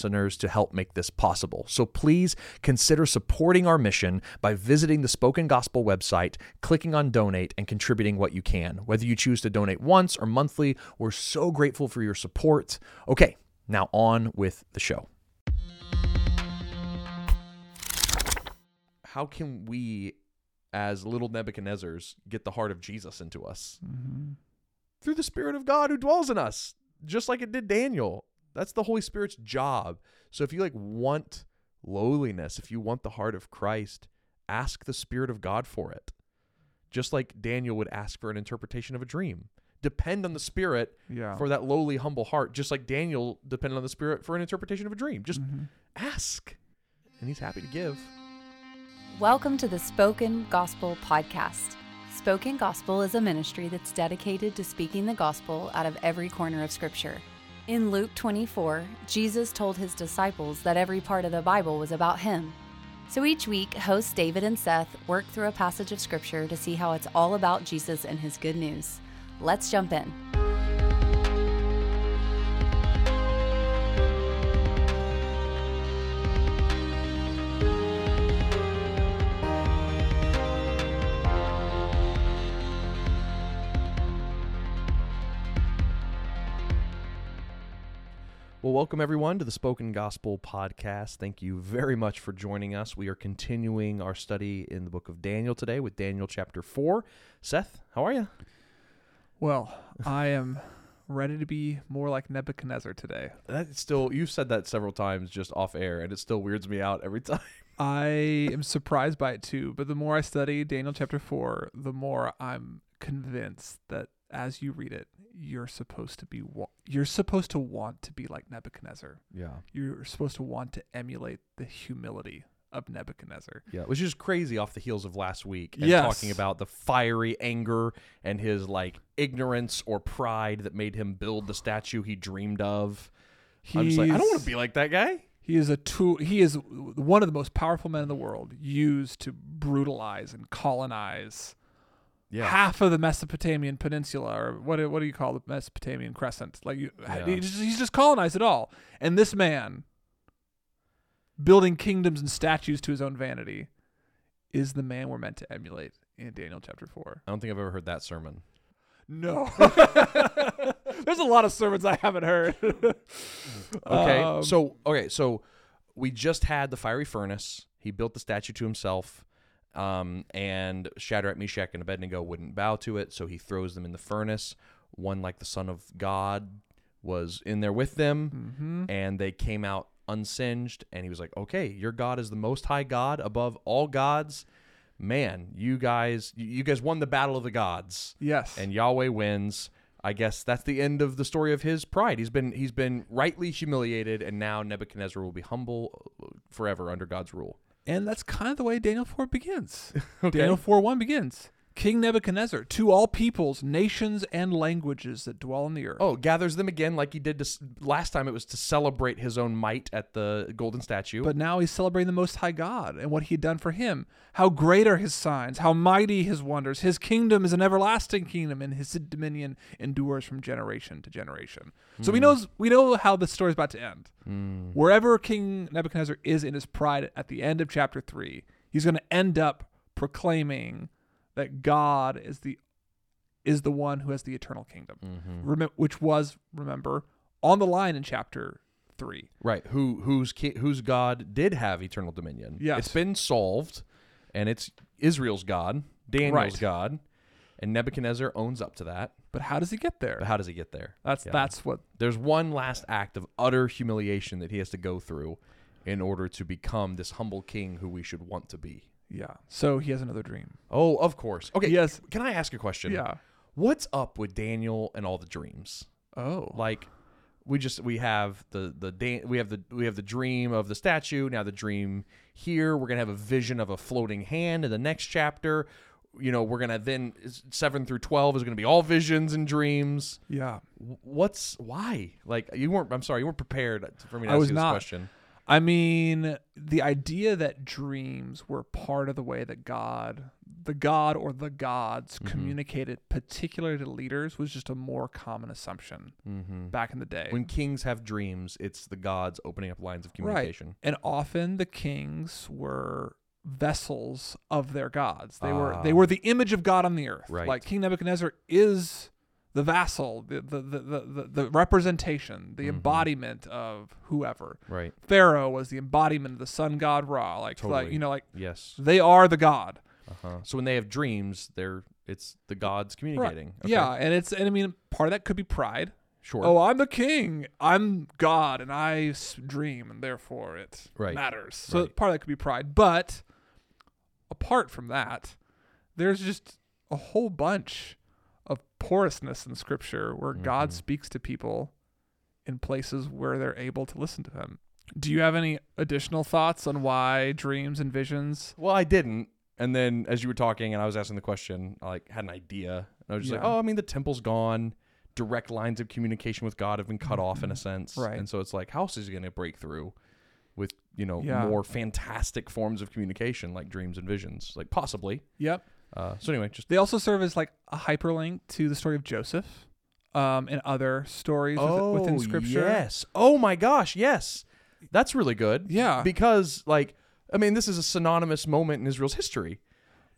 to help make this possible. So please consider supporting our mission by visiting the Spoken Gospel website, clicking on donate, and contributing what you can. Whether you choose to donate once or monthly, we're so grateful for your support. Okay, now on with the show. How can we, as little Nebuchadnezzars, get the heart of Jesus into us? Mm-hmm. Through the Spirit of God who dwells in us, just like it did Daniel. That's the Holy Spirit's job. So if you like want lowliness, if you want the heart of Christ, ask the Spirit of God for it. Just like Daniel would ask for an interpretation of a dream. Depend on the Spirit Yeah. for that lowly, humble heart, just like Daniel depended on the Spirit for an interpretation of a dream. Just Mhm. ask. And he's happy to give. Welcome to the Spoken Gospel Podcast. Spoken Gospel is a ministry that's dedicated to speaking the gospel out of every corner of Scripture. In Luke 24, Jesus told his disciples that every part of the Bible was about him. So each week, hosts David and Seth work through a passage of Scripture to see how it's all about Jesus and his good news. Let's jump in. Well, welcome everyone to the Spoken Gospel Podcast. Thank you very much for joining us. We are continuing our study in the book of Daniel today with Daniel chapter 4. Seth, how are you? Well, I am ready to be more like Nebuchadnezzar today. That still you've said that several times just off air and it still weirds me out every time. I am surprised by it too, but the more I study Daniel chapter 4, the more I'm convinced that as you read it, you're supposed to be wa- you're supposed to want to be like Nebuchadnezzar. Yeah. You're supposed to want to emulate the humility of Nebuchadnezzar. Yeah, which is crazy off the heels of last week and Yes. talking about the fiery anger and his like ignorance or pride that made him build the statue he dreamed of. I'm just like, I don't want to be like that guy. He is a tool. He is one of the most powerful men in the world, used to brutalize and colonize Yeah. half of the Mesopotamian peninsula, or what? do- What do you call the Mesopotamian crescent? Like you, Yeah. he just, he's just colonized it all. And this man, building kingdoms and statues to his own vanity, is the man we're meant to emulate in Daniel chapter four. I don't think I've ever heard that sermon. No, there's a lot of sermons I haven't heard. Okay. Um, so okay, so we just had the fiery furnace. He built the statue to himself. Um, and Shadrach, Meshach, and Abednego wouldn't bow to it, so he throws them in the furnace. One like the Son of God was in there with them, mhm. and they came out unsinged. And he was like, "Okay, your God is the Most High God above all gods. Man, you guys, you- you guys won the battle of the gods." yes, and Yahweh wins. I guess that's the end of the story of his pride. He's been he's been rightly humiliated, and now Nebuchadnezzar will be humble uh, forever under God's rule. And that's kind of the way Daniel 4 begins. Okay. Daniel 4 1 begins. King Nebuchadnezzar, to all peoples, nations, and languages that dwell on the earth. Oh, gathers them again like he did to, last time. It was to celebrate his own might at the golden statue. But now he's celebrating the Most High God and what he had done for him. How great are his signs, how mighty his wonders. His kingdom is an everlasting kingdom, and his dominion endures from generation to generation. So we knows we know how the story is about to end. Hmm. Wherever King Nebuchadnezzar is in his pride at the end of chapter three, he's going to end up proclaiming that God is the is the one who has the eternal kingdom, Mhm. Remem- which was remember on the line in chapter three. right, who whose ki- whose God did have eternal dominion? Yes. it's been solved, and it's Israel's God, Daniel's Right. God, and Nebuchadnezzar owns up to that. But how does he get there? But how does he get there? That's Yeah. that's what There's one last act of utter humiliation that he has to go through in order to become this humble king who we should want to be. Yeah. So he has another dream. Oh, of course. Okay. Yes. Can I ask a question? Yeah. What's up with Daniel and all the dreams? Oh. Like, we just we have the the da- we have the we have the dream of the statue now the dream here we're gonna have a vision of a floating hand in the next chapter you know we're gonna then 7 through 12 is gonna be all visions and dreams Yeah. What's why like you weren't i'm sorry you weren't prepared for me to I ask was you this not. question I mean, the idea that dreams were part of the way that God, the God or the gods, Mhm. communicated, particularly to leaders, was just a more common assumption mm-hmm. back in the day. when kings have dreams it's the gods opening up lines of communication and often the kings were vessels of their gods. They were they Ah. were the image of God on the earth. Right. Like King Nebuchadnezzar is the vassal, the the the the, the, representation, the Mhm. embodiment of whoever. right Pharaoh was the embodiment of the sun god Ra. Like like you know like yes they are the god. uh-huh. so when they have dreams they're it's the gods communicating Okay. Yeah, and it's and I mean part of that could be pride. sure Oh, I'm the king. I'm God, and I dream, and therefore it Right. matters. So Right. part of that could be pride, but apart from that, there's just a whole bunch porousness in Scripture where God Mhm. speaks to people in places where they're able to listen to Him. Do you have any additional thoughts on why dreams and visions? Well, I didn't. And then as you were talking and I was asking the question, I like had an idea. And I was just like, oh, I mean, the temple's gone. Direct lines of communication with God have been cut off in a sense. Right. And so it's like, how else is he going to break through with, you know, Yeah. more fantastic forms of communication like dreams and visions? Like possibly. Yep. Uh, so anyway, just They also serve as like a hyperlink to the story of Joseph um, and other stories within, within Scripture. Oh, Yes. Oh my gosh, yes. That's really good. Yeah. Because like I mean, this is a synonymous moment in Israel's history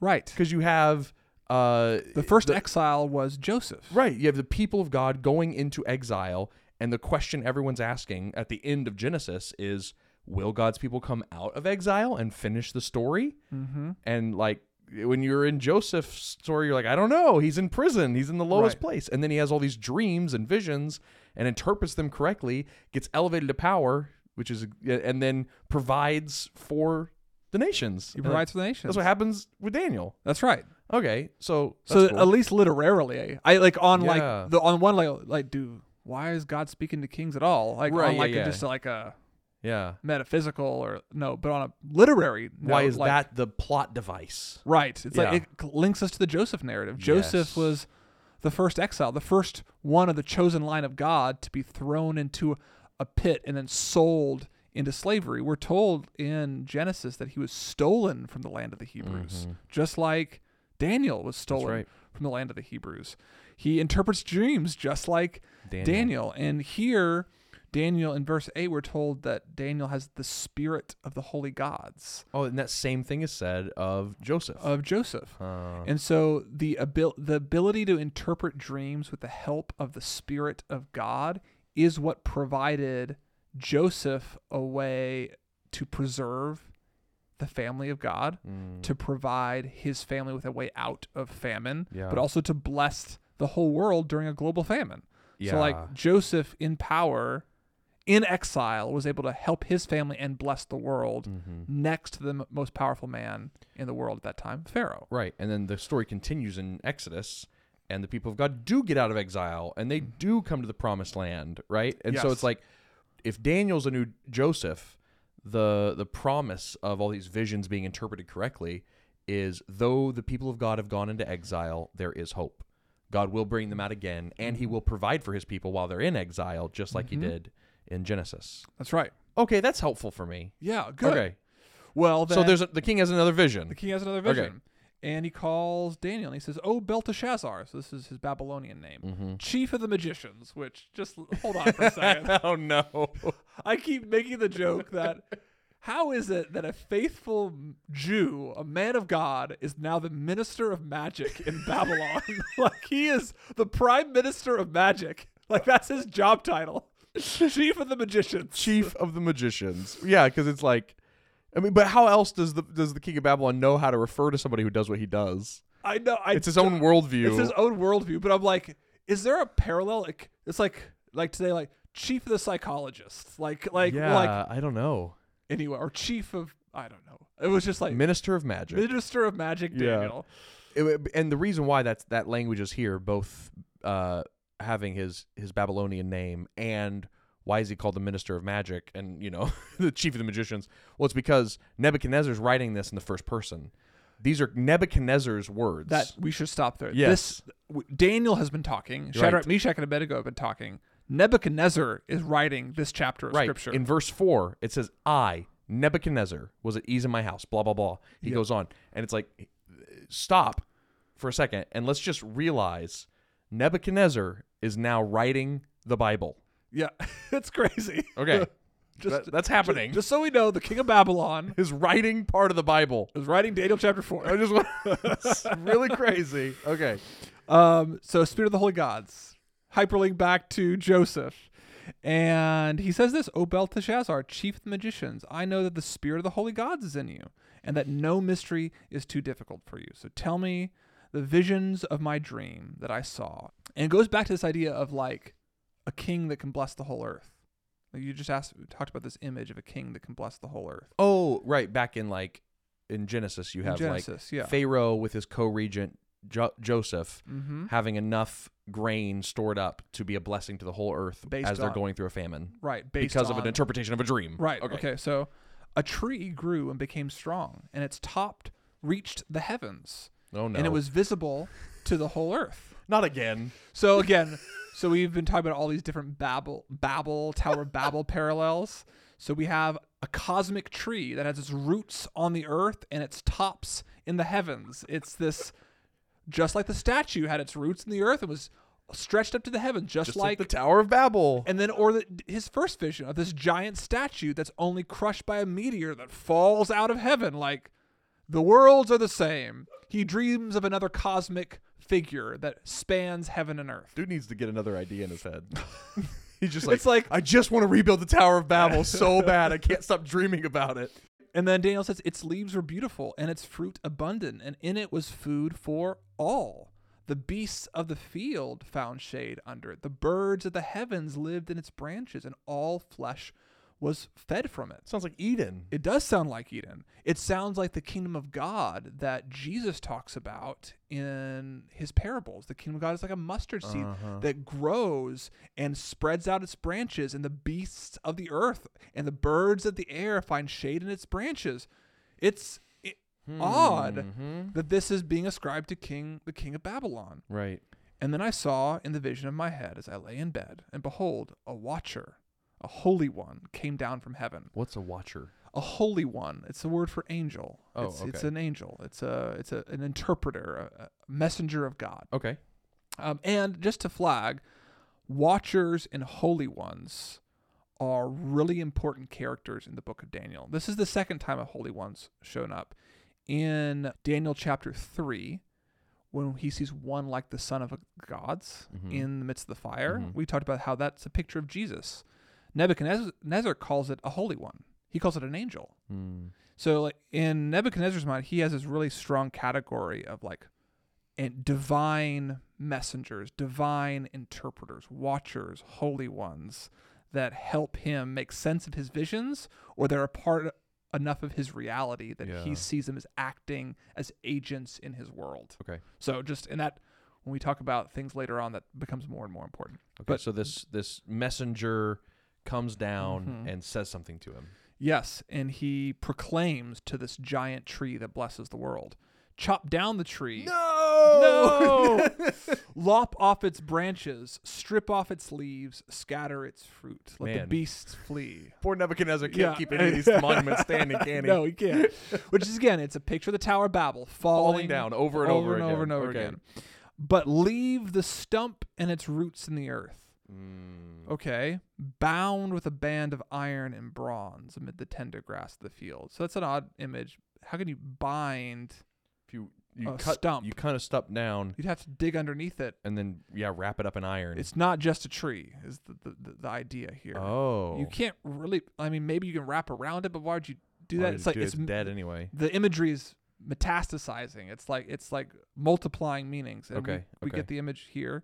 right. because you have uh The first exile was Joseph. Right. You have the people of God going into exile, and the question everyone's asking at the end of Genesis is Will God's people come out of exile and finish the story? Mm-hmm. And like when you're in Joseph's story, you're like, I don't know. He's in prison, he's in the lowest Right. place. And then he has all these dreams and visions and interprets them correctly, gets elevated to power, which is, and then provides for the nations. He provides for the nations. That's what happens with Daniel. That's right. Okay. So, So cool. at least literarily, I like on Yeah. like the on one like like dude, why is God speaking to kings at all? Like Right, on yeah, like a, yeah. just like a yeah. metaphysical or no, but on a literary. Why note, is like- that the plot device? right? It's Yeah. like it links us to the Joseph narrative. Joseph Yes. was the first exile, the first one of the chosen line of God to be thrown into a pit and then sold into slavery. We're told in Genesis that he was stolen from the land of the Hebrews, Mhm. just like Daniel was stolen right. from the land of the Hebrews. He interprets dreams just like Daniel. And here, Daniel in verse 8, we're told that Daniel has the spirit of the holy gods Oh, and that same thing is said of Joseph. of Joseph. Uh, And so the abil- the ability to interpret dreams with the help of the spirit of God is what provided Joseph a way to preserve the family of God, mm, to provide his family with a way out of famine, Yeah. but also to bless the whole world during a global famine. Yeah. So like Joseph in power in exile was able to help his family and bless the world mhm. next to the m- most powerful man in the world at that time, Pharaoh. right. And then the story continues in Exodus, and the people of God do get out of exile, and they do come to the promised land, right? And so it's like, if Daniel's a new Joseph, the the promise of all these visions being interpreted correctly is though the people of God have gone into exile, there is hope. God will bring them out again, and He will provide for His people while they're in exile, just like Mhm. He did in Genesis. That's right. Okay, that's helpful for me. Yeah, good. Okay, Well, then so there's a, the king has another vision. the king has another Okay. vision, and he calls Daniel and he says, "Oh Belteshazzar." So this is his Babylonian name. Mm-hmm. Chief of the magicians, which just hold on for a second. oh no! I keep making the joke that how is it that a faithful Jew, a man of God, is now the minister of magic in Babylon? like he is the prime minister of magic. Like that's his job title. Chief of the magicians. Chief of the magicians. Yeah, because it's like, I mean, but how else does the does the king of Babylon know how to refer to somebody who does what he does? I know. I It's his own worldview. It's his own worldview. But I'm like, is there a parallel? Like it's like like today, like chief of the psychologists. Like like yeah, like I don't know. anyway, or chief of I don't know. It was just like Minister of Magic. minister of magic Yeah. It- and the reason why that's that language is here, both uh, having his his Babylonian name and why is he called the minister of magic and you know the chief of the magicians? Well, it's because Nebuchadnezzar's writing this in the first person. These are Nebuchadnezzar's words. That we should stop there. Yes. This w- Daniel has been talking. Shadrach, Meshach, and Abednego have been talking. Nebuchadnezzar is writing this chapter of right scripture. in verse four. It says, "I Nebuchadnezzar was at ease in my house." Blah blah blah. He Yep. goes on, and it's like, stop for a second, and let's just realize Nebuchadnezzar is now writing the Bible. yeah, it's crazy. Okay, just That- that's happening. Just so we know, the king of Babylon is writing part of the Bible. is writing Daniel chapter four. I just want it's really crazy. Okay. Um, so Spirit of the Holy Gods, hyperlink back to Joseph. And he says this, O Belteshazzar, chief of the magicians, I know that the Spirit of the Holy Gods is in you, and that no mystery is too difficult for you. So tell me the visions of my dream that I saw. And it goes back to this idea of like a king that can bless the whole earth. Like you just asked talked about this image of a king that can bless the whole earth. Oh, right. Back in like in Genesis, you have Genesis, like yeah. Pharaoh with his co-regent jo- Joseph mm-hmm. having enough grain stored up to be a blessing to the whole earth Based as they're on- going through a famine Right, based because of an interpretation of a dream. Right. Okay. Okay. So a tree grew and became strong, and its top reached the heavens, Oh no. and it was visible to the whole earth. not again. So again, so we've been talking about all these different Babel, Babel, Tower of Babel parallels. So we have a cosmic tree that has its roots on the earth and its tops in the heavens. It's this, just like the statue had its roots in the earth and was stretched up to the heavens, just, Just like, like the Tower of Babel. and then, or the, his first vision of this giant statue that's only crushed by a meteor that falls out of heaven. Like, the worlds are the same. He dreams of another cosmic figure that spans heaven and earth. Dude needs to get another idea in his head. He's just like, It's like- I just want to rebuild the Tower of Babel so bad. I can't stop dreaming about it. And then Daniel says, Its leaves were beautiful and its fruit abundant, and in it was food for all. The beasts of the field found shade under it. The birds of the heavens lived in its branches, and all flesh was fed from it. Sounds like Eden. It does sound like Eden. It sounds like the kingdom of God that Jesus talks about in his parables. The kingdom of God is like a mustard seed Uh-huh. that grows and spreads out its branches, and the beasts of the earth and the birds of the air find shade in its branches. It's i odd Mhm. that this is being ascribed to King the king of Babylon. Right. And then I saw in the vision of my head as I lay in bed, and behold, a watcher, a holy one, came down from heaven What's a watcher? a holy one. It's the word for angel. Oh, it's, it's an angel. It's a it's a, an interpreter, a, a messenger of God. Okay. Um, and just to flag, watchers and holy ones are really important characters in the book of Daniel. This is the second time a holy one's shown up in Daniel chapter three. When he sees one like the son of a gods Mhm. in the midst of the fire, Mhm. we talked about how that's a picture of Jesus. Nebuchadnezzar calls it a holy one. He calls it an angel. Hmm. So like in Nebuchadnezzar's mind, he has this really strong category of like and divine messengers, divine interpreters, watchers, holy ones that help him make sense of his visions or they're a part enough of his reality that Yeah. he sees them as acting as agents in his world. Okay. So just in that when we talk about things later on that becomes more and more important. Okay. But- so this this messenger comes down Mhm. and says something to him. Yes, and he proclaims to this giant tree that blesses the world. Chop down the tree. No. No! Lop off its branches, strip off its leaves, scatter its fruit. Let the beasts flee. Poor Nebuchadnezzar can't Yeah. keep any of these monuments standing, can he? no, he can't. Which is again, it's a picture of the Tower of Babel falling, Falling down over and over and again. over and over Okay. again. But leave the stump and its roots in the earth. Mm. Okay, bound with a band of iron and bronze amid the tender grass of the field. So that's an odd image. How can you bind? If you you A cut stump. you kind of stump down You'd have to dig underneath it. and then yeah wrap it up in iron. It's not just a tree. Is the the, the, the idea here? oh You can't really. I mean, maybe you can wrap around it, but why would you do that? It's like it? it's It's dead anyway. The imagery is metastasizing. It's like it's like multiplying meanings. And we, Okay, we okay. get the image here,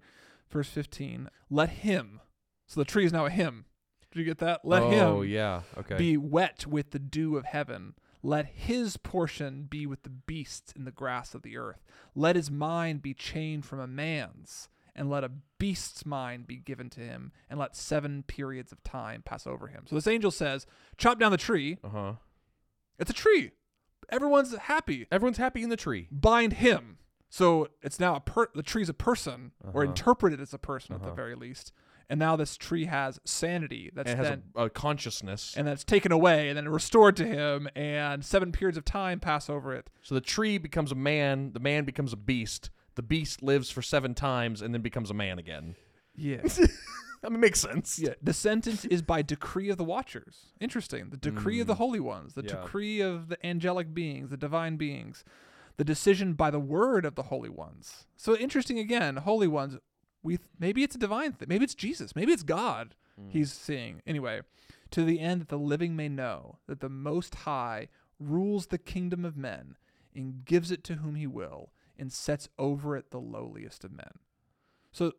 verse fifteen. Let him. So the tree is now a him. Did you get that? Let oh him yeah okay. be wet with the dew of heaven. Let his portion be with the beasts in the grass of the earth. Let his mind be chained from a man's, and let a beast's mind be given to him, and let seven periods of time pass over him. So this angel says, Chop down the tree. Uh huh. It's a tree. Everyone's happy. Everyone's happy in the tree. Bind him. So it's now a per- the tree's a person, or Uh-huh. interpreted as a person at the Uh-huh. very least. And now this tree has sanity. That's And it has then a, a consciousness. and that's taken away and then restored to him, and seven periods of time pass over it. so the tree becomes a man. The man becomes a beast. The beast lives for seven times and then becomes a man again. Yeah. I mean, it makes sense. yeah. The sentence is by decree of the watchers. Interesting. The decree of the holy ones, the Mm. Yeah. decree of the angelic beings, the divine beings, the decision by the word of the holy ones. So interesting again, holy ones. We th- maybe it's a divine thing. Maybe it's Jesus. Maybe it's God. Mm. He's seeing anyway. To the end that the living may know that the Most High rules the kingdom of men and gives it to whom He will and sets over it the lowliest of men. So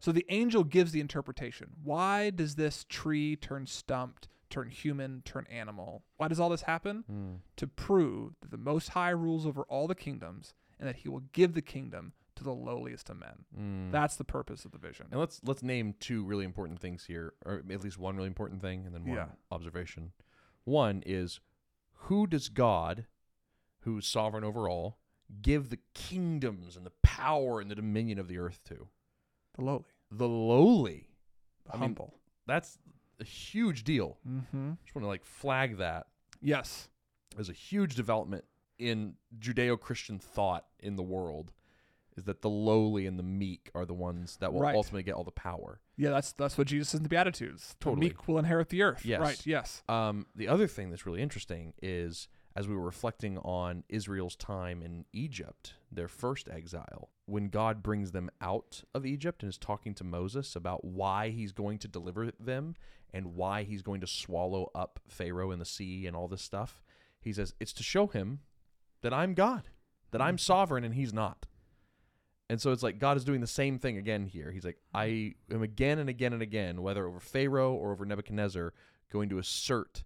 so the angel gives the interpretation. Why does this tree turn stumped, turn human, turn animal? Why does all this happen? Mm. To prove that the Most High rules over all the kingdoms and that he will give the kingdom to the lowliest of men. Mm. That's the purpose of the vision. And let's let's name two really important things here, or at least one really important thing, and then one Yeah. observation. One is who does God, who's sovereign over all, give the kingdoms and the power and the dominion of the earth to? The lowly, The lowly. the I mean- humble. That's a huge deal. mm-hmm. Just want to like flag that Yes. as a huge development in Judeo-Christian thought in the world. Is that the lowly and the meek are the ones that will Right. ultimately get all the power? Yeah, that's that's what Jesus says in the Beatitudes. The Totally. meek will inherit the earth. Yes. Right. Yes. Um, the other thing that's really interesting is as we were reflecting on Israel's time in Egypt, their first exile, when God brings them out of Egypt and is talking to Moses about why he's going to deliver them and why he's going to swallow up Pharaoh in the sea and all this stuff, he says, It's to show him that I'm God, that I'm mm-hmm. sovereign and he's not. And so it's like God is doing the same thing again here. He's like, I am again and again and again, whether over Pharaoh or over Nebuchadnezzar, going to assert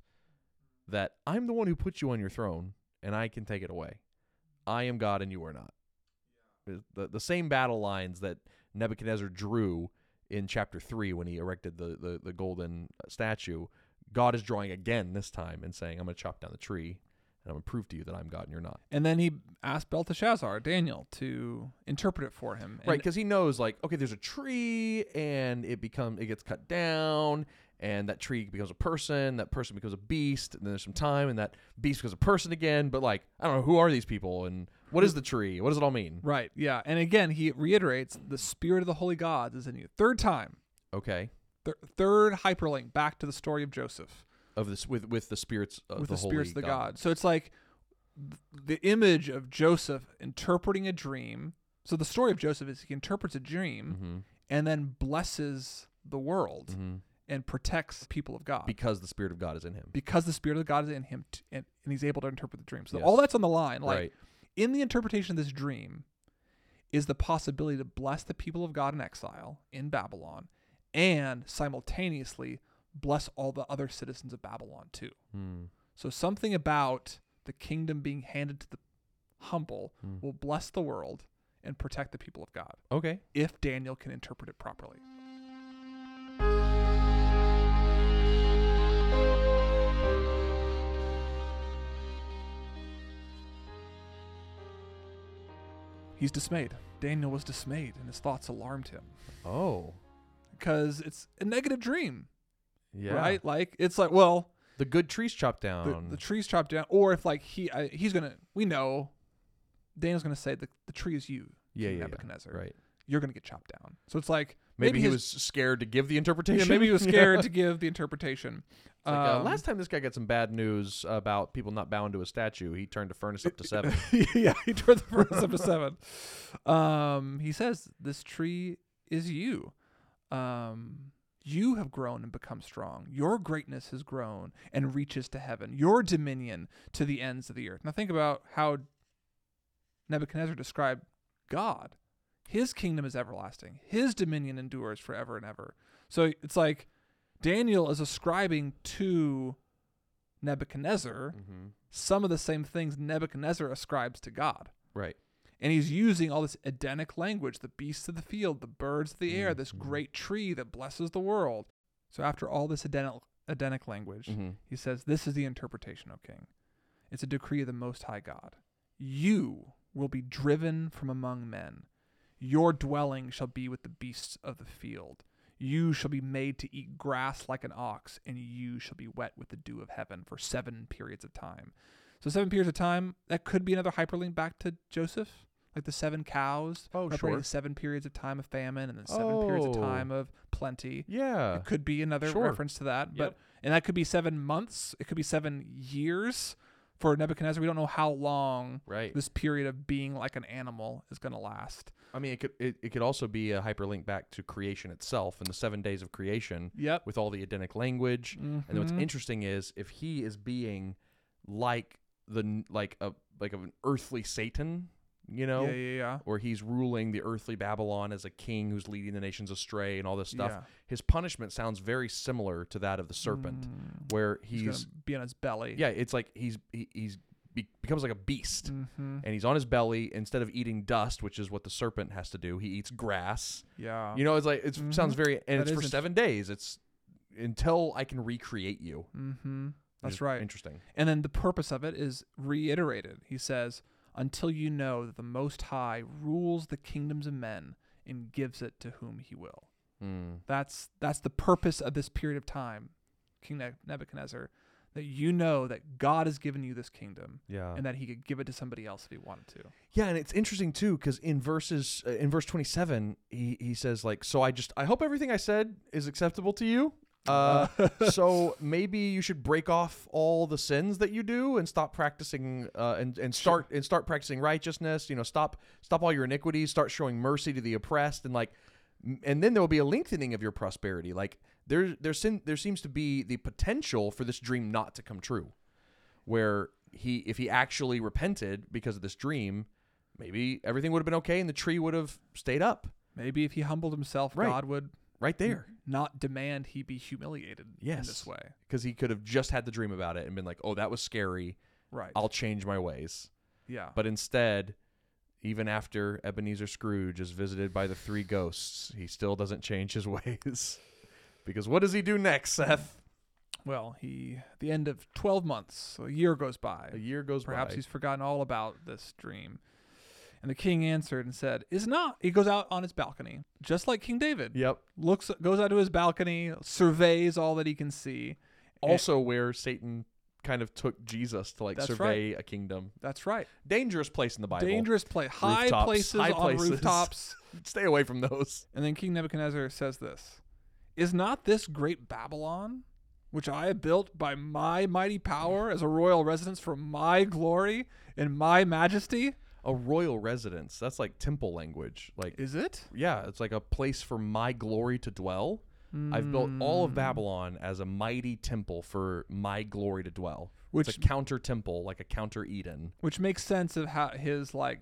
that I'm the one who put you on your throne and I can take it away. I am God and you are not. The, the same battle lines that Nebuchadnezzar drew in chapter 3 when he erected the, the, the golden statue, God is drawing again this time and saying, I'm going to chop down the tree and I'm going to prove to you that I'm God and you're not. And then he asked Belteshazzar, Daniel, to interpret it for him. right because he knows like okay there's a tree and it becomes it gets cut down and that tree becomes a person that person becomes a beast and then there's some time and that beast becomes a person again but like i don't know who are these people and what is the tree what does it all mean Right. Yeah. And again, he reiterates the spirit of the holy gods is in you. Third time. okay Th- third hyperlink back to the story of Joseph of this with with the spirits of with the, the, holy spirits of the God. gods. So it's like the image of Joseph interpreting a dream. So the story of Joseph is he interprets a dream Mhm, and then blesses the world mhm. and protects people of God. because the spirit of god is in him because the spirit of God is in him t- and, and he's able to interpret the dream. So Yes. all that's on the line. Like right in the interpretation of this dream is the possibility to bless the people of God in exile in Babylon and simultaneously bless all the other citizens of Babylon too. Hmm. So something about the kingdom being handed to the humble Hmm. will bless the world and protect the people of God okay if Daniel can interpret it properly. He's dismayed. Daniel was dismayed and his thoughts alarmed him oh because it's a negative dream, yeah right? Like it's like, well, the good trees chopped the, down the tree's chopped down, or if like he I, he's gonna, we know Daniel's gonna say the the tree is you, yeah King yeah, yeah Nebuchadnezzar. right You're gonna get chopped down. So it's like maybe, he his- was scared to give the interpretation Yeah, maybe he was scared to give the interpretation. Like, uh, Um, last time this guy got some bad news about people not bowing to a statue, he turned the furnace up to seven. yeah, he turned the furnace up to seven. Um, he says, "This tree is you. Um, you have grown and become strong. Your greatness has grown and reaches to heaven. Your dominion to the ends of the earth." Now think about how Nebuchadnezzar described God. His kingdom is everlasting. His dominion endures forever and ever. So it's like Daniel is ascribing to Nebuchadnezzar mm-hmm. some of the same things Nebuchadnezzar ascribes to God. Right. And he's using all this Edenic language the beasts of the field, the birds of the air, this Mhm. great tree that blesses the world. So, after all this Edenic, Edenic language, Mhm. he says, This is the interpretation, O king. It's a decree of the Most High God. You will be driven from among men. Your dwelling shall be with the beasts of the field. You shall be made to eat grass like an ox, and you shall be wet with the dew of heaven for seven periods of time. So, seven periods of time, that could be another hyperlink back to Joseph, like the seven cows. Oh, sure. Seven periods of time of famine, and then seven periods of Oh. time of plenty. Yeah. It could be another Sure. reference to that, but Yep. and that could be seven months. It could be seven years for Nebuchadnezzar. We don't know how long Right. this period of being like an animal is going to last. I mean, it could it, it could also be a hyperlink back to creation itself and the seven days of creation Yep. with all the Edenic language. And then what's mm-hmm. interesting is if he is being like the like a like of an earthly Satan, you know, Yeah, yeah, yeah. or he's ruling the earthly Babylon as a king who's leading the nations astray and all this stuff. Yeah. His punishment sounds very similar to that of the serpent, Mm. where He's, he's, be on his belly. yeah, it's like he's he, he's be, becomes like a beast. hmm And he's on his belly instead of eating dust, which is what the serpent has to do. He eats grass. Yeah. You know, it's like it sounds Mhm. very, and That it's for seven days. It's until I can recreate you. Mm-hmm. That's right. Interesting. And then the purpose of it is reiterated. He says, "Until you know that the Most High rules the kingdoms of men and gives it to whom He will." Mm. That's that's the purpose of this period of time, King Nebuchadnezzar, that you know that God has given you this kingdom Yeah. and that He could give it to somebody else if He wanted to. Yeah, and it's interesting too because in verses uh, in verse twenty seven, he he says like, so I just I hope everything I said is acceptable to you. Uh, so maybe you should break off all the sins that you do and stop practicing uh, and and start and start practicing righteousness. You know, stop stop all your iniquities. Start showing mercy to the oppressed and like, and then there will be a lengthening of your prosperity. Like there there sin, there seems to be the potential for this dream not to come true, where he if he actually repented because of this dream, maybe everything would have been okay and the tree would have stayed up Maybe if he humbled himself, Right. God would right there not demand he be humiliated in this way. because he could have just had the dream about it and been like, "Oh, that was scary. Right. I'll change my ways." yeah. But instead, even after Ebenezer Scrooge is visited by the three ghosts, he still doesn't change his ways. because what does he do next, Seth? well, he the end of 12 months, so a year goes by. A year goes Perhaps by. he's forgotten all about this dream. And the king answered and said, "Is not." He goes out on his balcony, just like King David. Yep. Looks goes out to his balcony, surveys all that he can see. And- Also, where Satan kind of took Jesus to like survey a kingdom. that's right. Dangerous place in the Bible. Dangerous place, high Rooftops, places high on places. rooftops. Stay away from those. And then King Nebuchadnezzar says this Is not this great Babylon, which I have built by my mighty power as a royal residence for my glory and my majesty? A royal residence. That's like temple language. Like Is it? yeah, it's like a place for my glory to dwell. I've built all Hmm. of Babylon as a mighty temple for my glory to dwell. Which- it's a counter temple, like a counter Eden. Which makes sense of how his, like,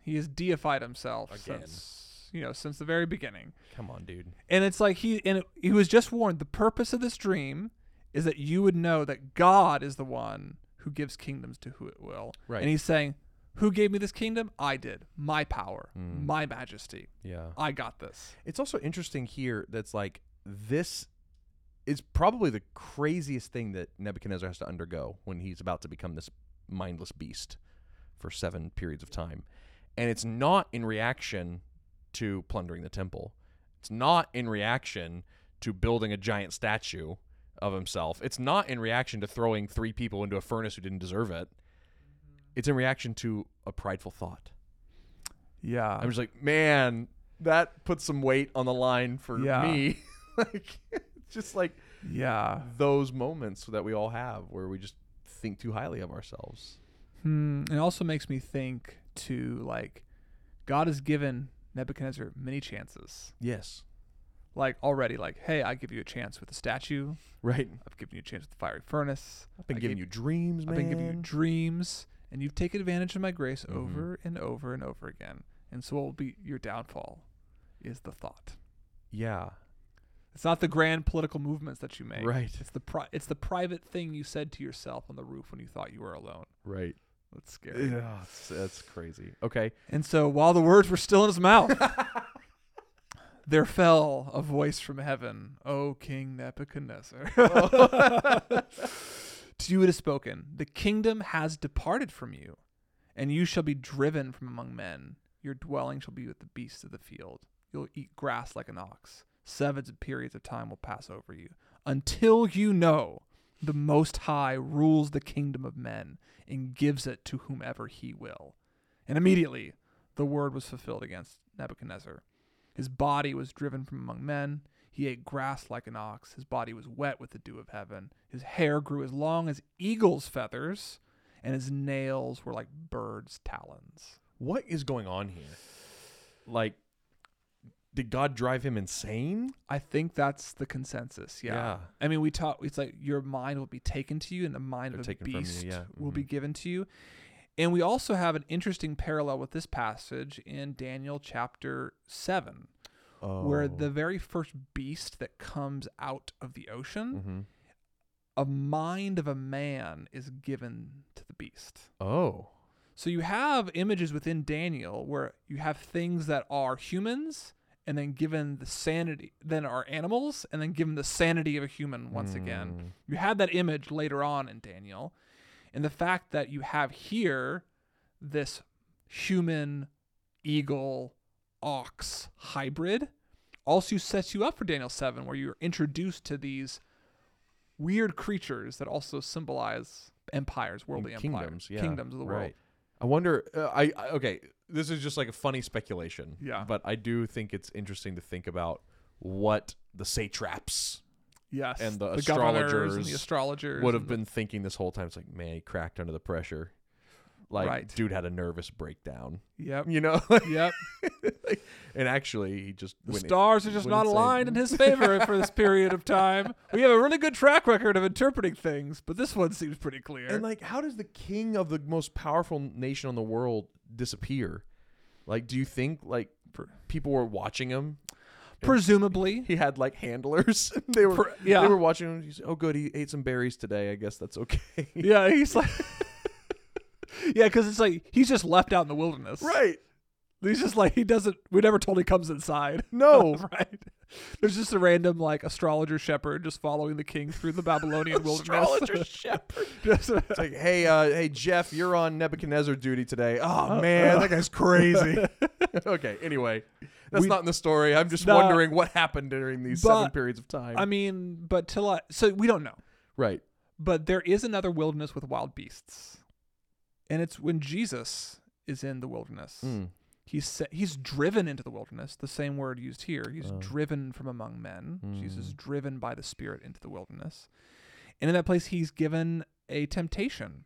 he has deified himself Again. since, you know, since the very beginning. Come on, dude. And it's like he, and it, he was just warned the purpose of this dream is that you would know that God is the one who gives kingdoms to who it will. Right. And he's saying, Who gave me this kingdom? I did. My power, Hmm. my majesty. Yeah. I got this. It's also interesting here that's like this is probably the craziest thing that Nebuchadnezzar has to undergo when he's about to become this mindless beast for seven periods of time. And it's not in reaction to plundering the temple. It's not in reaction to building a giant statue of himself. It's not in reaction to throwing three people into a furnace who didn't deserve it. It's in reaction to a prideful thought. Yeah. I'm just like, man, that puts some weight on the line for Yeah. me. like, just like yeah. those moments that we all have where we just think too highly of ourselves. Hmm. It also makes me think to like, God has given Nebuchadnezzar many chances. Yes. Like already, like, hey, I give you a chance with the statue. Right. I've given you a chance with the fiery furnace. I've been I giving gave- you dreams, man. I've been giving you dreams, and you've taken advantage of my grace Mhm. over and over and over again. And so, what will be your downfall? Is the thought. yeah. It's not the grand political movements that you make. Right. It's the pri- It's the private thing you said to yourself on the roof when you thought you were alone. Right. That's scary. Yeah, it's, that's crazy. Okay. And so while the words were still in his mouth, there fell a voice from heaven, O King Nebuchadnezzar. you it is spoken, the kingdom has departed from you, and you shall be driven from among men. Your dwelling shall be with the beasts of the field. You'll eat grass like an ox. Seven periods of time will pass over you, until you know the Most High rules the kingdom of men and gives it to whomever he will. And immediately the word was fulfilled against Nebuchadnezzar. His body was driven from among men. He ate grass like an ox. His body was wet with the dew of heaven. His hair grew as long as eagle's feathers, and his nails were like birds' talons. What is going on here? Like, did God drive him insane? I think that's the consensus. Yeah. Yeah. I mean, we talk. It's like your mind will be taken to you, and the mind Or of a from you, beast yeah. will be Mhm. given to you. And we also have an interesting parallel with this passage in Daniel chapter seven, Oh. where the very first beast that comes out of the ocean, hmm a mind of a man is given to the beast. Oh. So you have images within Daniel where you have things that are humans and then given the sanity, then are animals, and then given the sanity of a human once again. Mm. You had that image later on in Daniel. And the fact that you have here this human eagle ox hybrid also sets you up for Daniel 7, where you're introduced to these weird creatures that also symbolize empires, worldly And empires, kingdoms, yeah, kingdoms of the world. I wonder. Uh, I, I okay. This is just like a funny speculation. Yeah. But I do think it's interesting to think about what the satraps Yes, And the and astrologers the astrologers would have and the- been thinking this whole time. It's like, man, he cracked under the pressure. Like, Right. dude had a nervous breakdown. Yep, You know. yep. and actually, he just The went- stars are just not aligned in his favor for this period of time. We have a really good track record of interpreting things, but this one seems pretty clear. And like, how does the king of the most powerful nation in the world disappear? Like, do you think like people were watching him? Presumably, He had like handlers. they were Per- yeah. they were watching him. He's, oh, good, he ate some berries today. I guess that's okay. yeah, he's like, yeah, because it's like he's just left out in the wilderness. right? He's just like he doesn't. We never told he comes inside. No. right. There's just a random like astrologer shepherd just following the king through the Babylonian wilderness. Astrologer shepherd. Just- It's like, hey, uh, hey, Jeff, you're on Nebuchadnezzar duty today. Oh man, that guy's crazy. okay, anyway, that's We- not in the story. I'm just No. wondering what happened during these seven periods of time. I mean, but till I, so we don't know. right. But there is another wilderness with wild beasts, and it's when Jesus is in the wilderness. Mm. He's se- he's driven into the wilderness. The same word used here. He's Oh. driven from among men. Jesus is Mm. driven by the Spirit into the wilderness, and in that place, he's given a temptation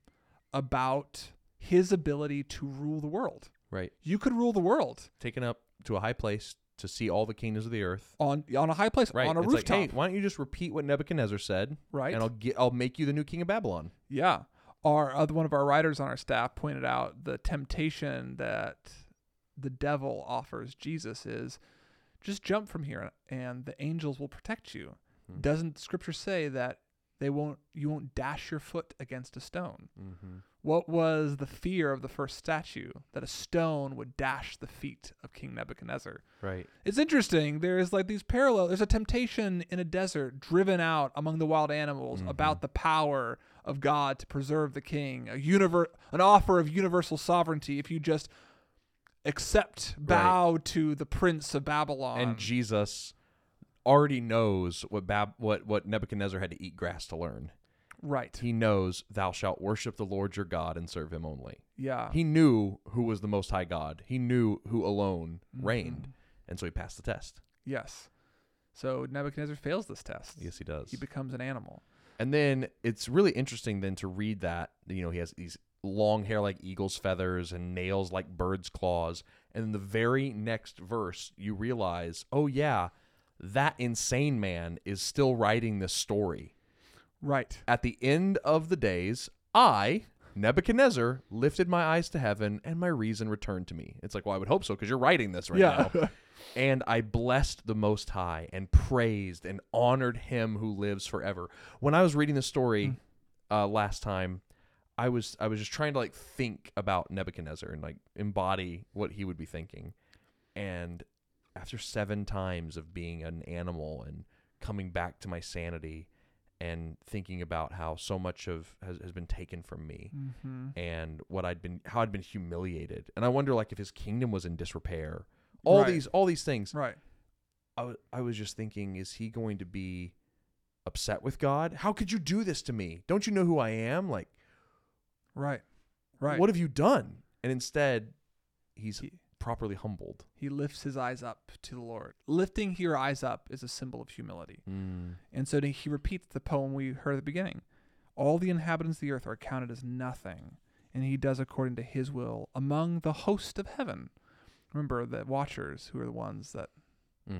about his ability to rule the world. Right. You could rule the world Taken up to a high place to see all the kingdoms of the earth. on on a high place, Right. on a it's rooftop, like, hey, why don't you just repeat what Nebuchadnezzar said, right? and I'll get, I'll make you the new king of Babylon. Yeah. Our other one of our writers on our staff pointed out the temptation that the devil offers Jesus is just jump from here and the angels will protect you. Hmm. Doesn't scripture say that they won't you won't dash your foot against a stone? Mm-hmm. What was the fear of the first statue that a stone would dash the feet of King Nebuchadnezzar? Right. It's interesting. There's like these parallel. There's a temptation in a desert, driven out among the wild animals, Mhm. about the power of God to preserve the king. A univer- an offer of universal sovereignty if you just accept, bow to the prince of Babylon. And Jesus already knows what Bab- what what Nebuchadnezzar had to eat grass to learn. right. He knows thou shalt worship the Lord your God and serve him only. Yeah. He knew who was the most high God. He knew who alone Mm-hmm. reigned, and so he passed the test. yes. So Nebuchadnezzar fails this test. Yes, he does. He becomes an animal. And then it's really interesting then to read that, you know, he has these long hair like eagle's feathers and nails like bird's claws. And in the very next verse, you realize, oh, yeah, that insane man is still writing this story. Right. At the end of the days, I, Nebuchadnezzar, lifted my eyes to heaven and my reason returned to me. It's like, well, I would hope so because you're writing this right yeah. now. And I blessed the Most High and praised and honored him who lives forever. When I was reading the story uh, last time, I was I was just trying to like think about Nebuchadnezzar and like embody what he would be thinking. And after 7 times of being an animal and coming back to my sanity and thinking about how so much of has, has been taken from me Mm-hmm. and what I'd been how I'd been humiliated. And I wonder like if his kingdom was in disrepair. All Right. these all these things. Right. I wa- I was just thinking is he going to be upset with God? How could you do this to me? Don't you know who I am? Like Right. Right. what have you done? And instead he's He- properly humbled. He lifts his eyes up to the Lord. Lifting your eyes up is a symbol of humility. And so he repeats the poem we heard at the beginning. All the inhabitants of the earth are counted as nothing, and he does according to his will among the host of heaven. Remember the watchers who are the ones that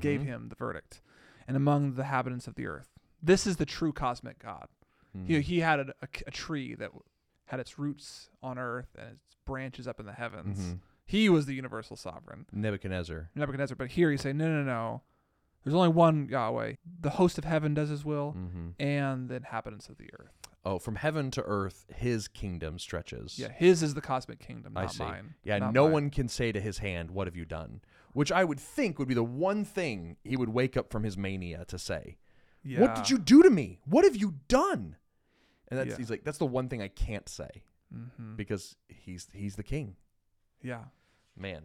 gave Mhm. him the verdict, and among the inhabitants of the earth. This is the true cosmic God. Mm. He, he had a, a, a tree that had its roots on earth and its branches up in the heavens. Mhm. He was the universal sovereign. Nebuchadnezzar. Nebuchadnezzar. But here he's saying, no, no, no. There's only one Yahweh. The host of heaven does his will, hmm and the inhabitants of the earth. Oh, from heaven to earth, his kingdom stretches. Yeah, his is the cosmic kingdom, I not see. mine. Yeah, Not no mine. one can say to his hand, "What have you done?" Which I would think would be the one thing he would wake up from his mania to say. Yeah. What did you do to me? What have you done? And that's Yeah. he's like, that's the one thing I can't say hmm because he's he's the king. Yeah. Man.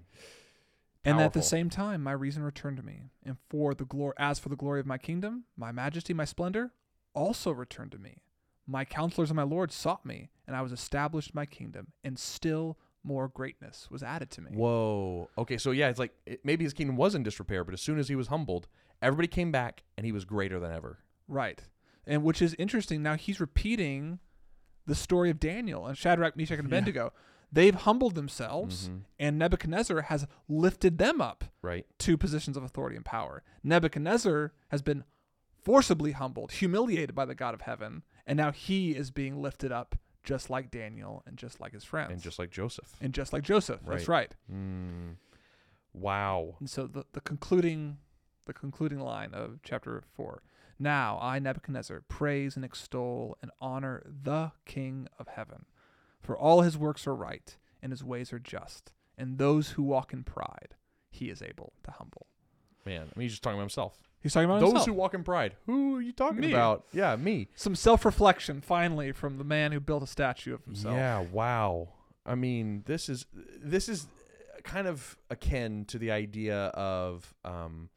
And at the same time, my reason returned to me, and for the glory, as for the glory of my kingdom, my majesty, my splendor, also returned to me. My counselors and my lords sought me, and I was established in my kingdom, and still more greatness was added to me. Whoa. Okay, so yeah, it's like it, maybe his kingdom was in disrepair, but as soon as he was humbled, everybody came back and he was greater than ever. Right. And which is interesting. Now he's repeating the story of Daniel and Shadrach, Meshach, and Yeah. They've humbled themselves, Mhm. and Nebuchadnezzar has lifted them up Right? to positions of authority and power. Nebuchadnezzar has been forcibly humbled, humiliated by the God of heaven, and now he is being lifted up just like Daniel and just like his friends. And just like Joseph. and just like Joseph. That's right. Mm. Wow. And so the, the concluding the concluding line of chapter four. Now I Nebuchadnezzar praise and extol and honor the King of heaven, for all his works are right and his ways are just, and those who walk in pride he is able to humble. Man, I mean, he's just talking about himself. He's talking about himself Those himself. who walk in pride. Who are you talking Me. about? Yeah, me. Some self reflection finally from the man who built a statue of himself. Yeah, wow. I mean, this is this is kind of akin to the idea of um,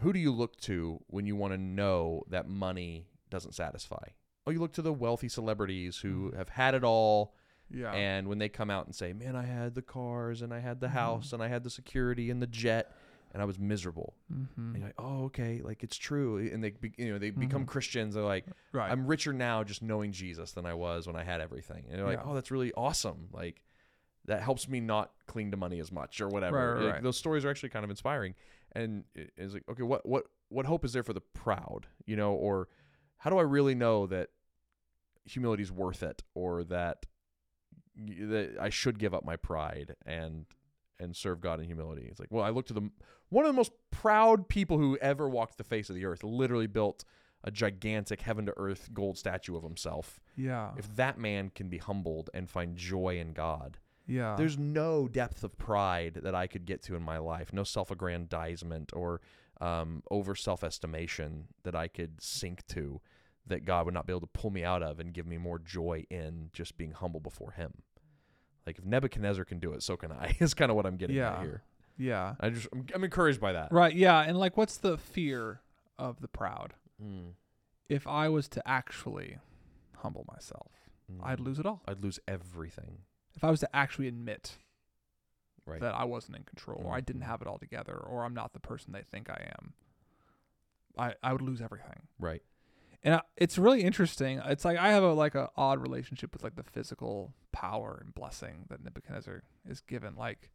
who do you look to when you want to know that money doesn't satisfy? Oh, you look to the wealthy celebrities who have had it all, Yeah. and when they come out and say, "Man, I had the cars and I had the Mhm. house and I had the security and the jet, and I was miserable." mm-hmm. And you're like, "Oh, okay, like it's true." And they, be, you know, they become Mhm. Christians. They're like, Right. I'm richer now just knowing Jesus than I was when I had everything. And they're like, Yeah. oh, that's really awesome. Like that helps me not cling to money as much or whatever. Right, right, Like. Those stories are actually kind of inspiring. And it's like, okay, what what what hope is there for the proud? You know, or how do I really know that humility is worth it, or that that I should give up my pride and and serve God in humility? It's like, well, I look to the one of the most proud people who ever walked the face of the earth. Literally built a gigantic heaven to earth gold statue of himself. yeah. If that man can be humbled and find joy in God, yeah. there's no depth of pride that I could get to in my life, no self aggrandizement or um, over self estimation that I could sink to that God would not be able to pull me out of and give me more joy in just being humble before Him. Like if Nebuchadnezzar can do it, so can I. Is kind of what I'm getting Yeah. at here. yeah. I just I'm, I'm encouraged by that. Right. Yeah. And like, what's the fear of the proud? Mm, If I was to actually humble myself, mm. I'd lose it all. I'd lose everything. If I was to actually admit Right. that I wasn't in control, or I didn't Mhm. have it all together, or I'm not the person they think I am, I I would lose everything. right. And I, it's really interesting. It's like I have a like a odd relationship with like the physical power and blessing that Nebuchadnezzar is given. Like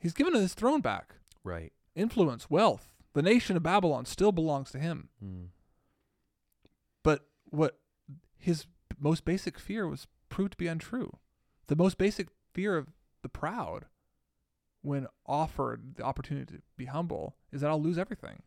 he's given his throne back, Right. influence, wealth. The nation of Babylon still belongs to him. Mm. But what his most basic fear was proved to be untrue. The most basic fear of the proud, when offered the opportunity to be humble, is that I'll lose everything.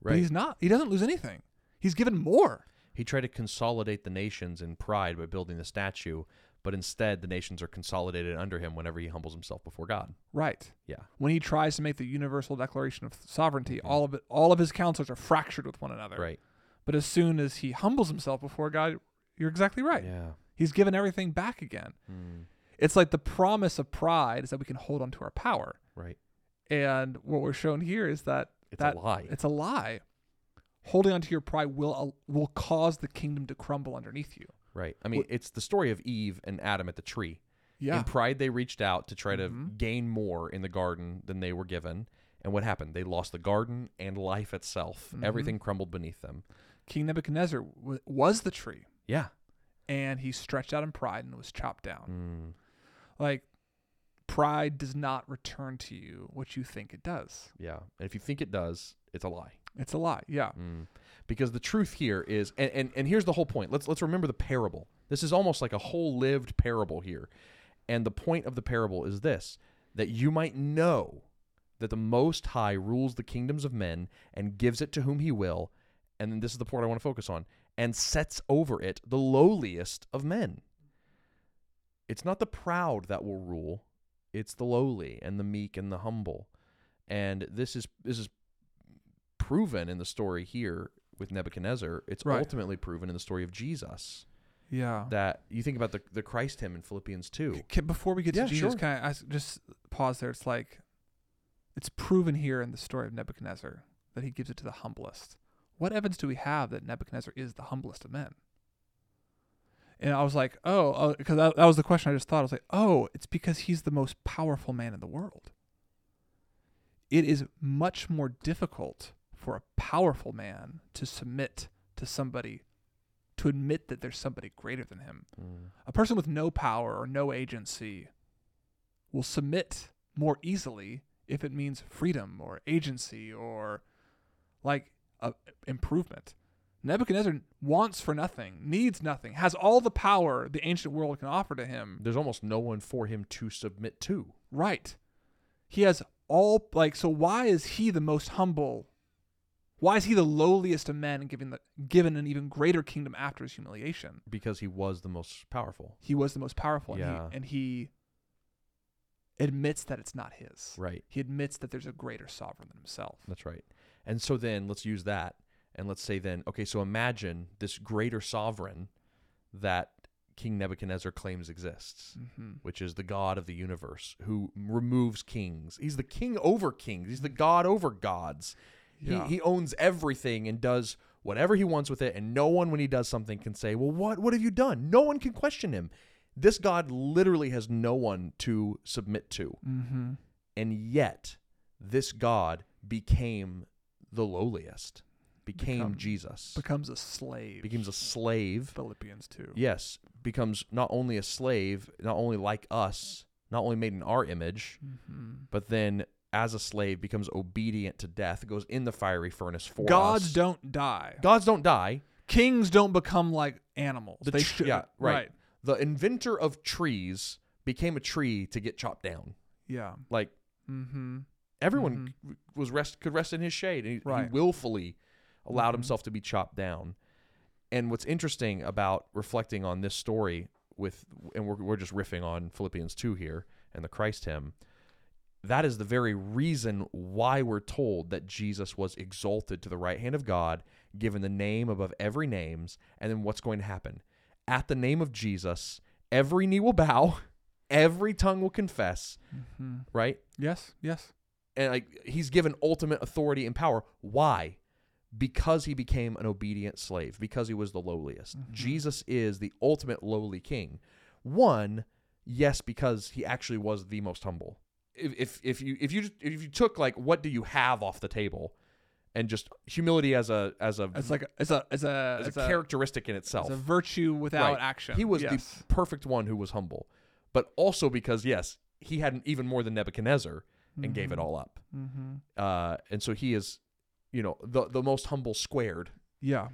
But Right. he's not. He doesn't lose anything. He's given more. He tried to consolidate the nations in pride by building the statue, but instead the nations are consolidated under him whenever he humbles himself before God. Right. Yeah. When he tries to make the universal declaration of sovereignty, Mhm. all of it, all of his counselors are fractured with one another. Right. But as soon as he humbles himself before God, you're exactly right. Yeah. He's given everything back again. Mm, It's like the promise of pride is that we can hold on to our power. right. And what we're shown here is that It's that a lie. It's a lie. Holding onto your pride will uh, will cause the kingdom to crumble underneath you. Right. I mean, What- it's the story of Eve and Adam at the tree. Yeah. In pride, they reached out to try to Mhm. gain more in the garden than they were given. And what happened? They lost the garden and life itself. Mhm. Everything crumbled beneath them. King Nebuchadnezzar w- was the tree, Yeah. and he stretched out in pride and was chopped down. Mm, Like pride does not return to you what you think it does. yeah. And if you think it does, it's a lie. It's a lie. Yeah. Mm. Because the truth here is, and, and, and here's the whole point. Let's let's remember the parable. This is almost like a whole lived parable here. And the point of the parable is this that you might know that the Most High rules the kingdoms of men and gives it to whom he will. And then this is the part I want to focus on and sets over it the lowliest of men. It's not the proud that will rule, it's the lowly and the meek and the humble. And this is this is proven in the story here with Nebuchadnezzar. It's Right. ultimately proven in the story of Jesus Yeah. that you think about the the Christ hymn in Philippians 2. Ca- before we get Yeah, to Jesus, sure. can I, just pause there? It's like it's proven here in the story of Nebuchadnezzar that he gives it to the humblest. What evidence do we have that Nebuchadnezzar is the humblest of men? And I was like, oh, oh because that, that was the question I just thought. I was like, oh, it's because he's the most powerful man in the world. It is much more difficult for a powerful man to submit to somebody, to admit that there's somebody greater than him. Mm. A person with no power or no agency will submit more easily if it means freedom or agency or like a improvement. Nebuchadnezzar wants for nothing, needs nothing, has all the power the ancient world can offer to him. There's almost no one for him to submit to. Right. He has all like so why is he the most humble? Why is he the lowliest of men and given the given an even greater kingdom after his humiliation? because he was the most powerful. He was the most powerful and he and he admits that it's not his. Right. He admits that there's a greater sovereign than himself. That's right. And so then let's use that and let's say then, okay, so imagine this greater sovereign that King Nebuchadnezzar claims exists, Mm-hmm. which is the God of the universe who removes kings. He's the king over kings, he's the God over gods. Yeah. He, he owns everything and does whatever he wants with it, and no one, when he does something, can say, Well, what, what have you done? No one can question him. This God literally has no one to submit to. mm-hmm. And yet, this God became the lowliest, became Become- Jesus, becomes a slave. becomes a slave. Philippians 2. Yes, becomes not only a slave, not only like us, not only made in our image, Mm-hmm. but then as a slave becomes obedient to death, goes in the fiery furnace for Gods us. don't die. Gods don't die. Kings don't become like animals. The they tr- should. yeah, right. The inventor of trees became a tree to get chopped down. Yeah. Like Mm-hmm. everyone w- was rest could rest in his shade, and he, Right. he willfully allowed Mhm. himself to be chopped down. And what's interesting about reflecting on this story with, and we're we're just riffing on Philippians two here and the Christ hymn. That is the very reason why we're told that Jesus was exalted to the right hand of God, given the name above every names, and then what's going to happen? At the name of Jesus, every knee will bow, every tongue will confess, Mm-hmm. right? Yes. Yes. and like he's given ultimate authority and power. Why? Because he became an obedient slave, because he was the lowliest. Mhm. Jesus is the ultimate lowly king. One, yes, because he actually was the most humble. If if, if you if you just, if you took like what do you have off the table, and just humility as a as a It's like a, as a as a as as a, characteristic in itself, as a virtue without Right. action. he was yes. the perfect one who was humble, but also because yes, he had even more than Nebuchadnezzar and gave it Mhm. all up. Mm-hmm. uh, and so he is, you know, the the most humble squared, Yeah.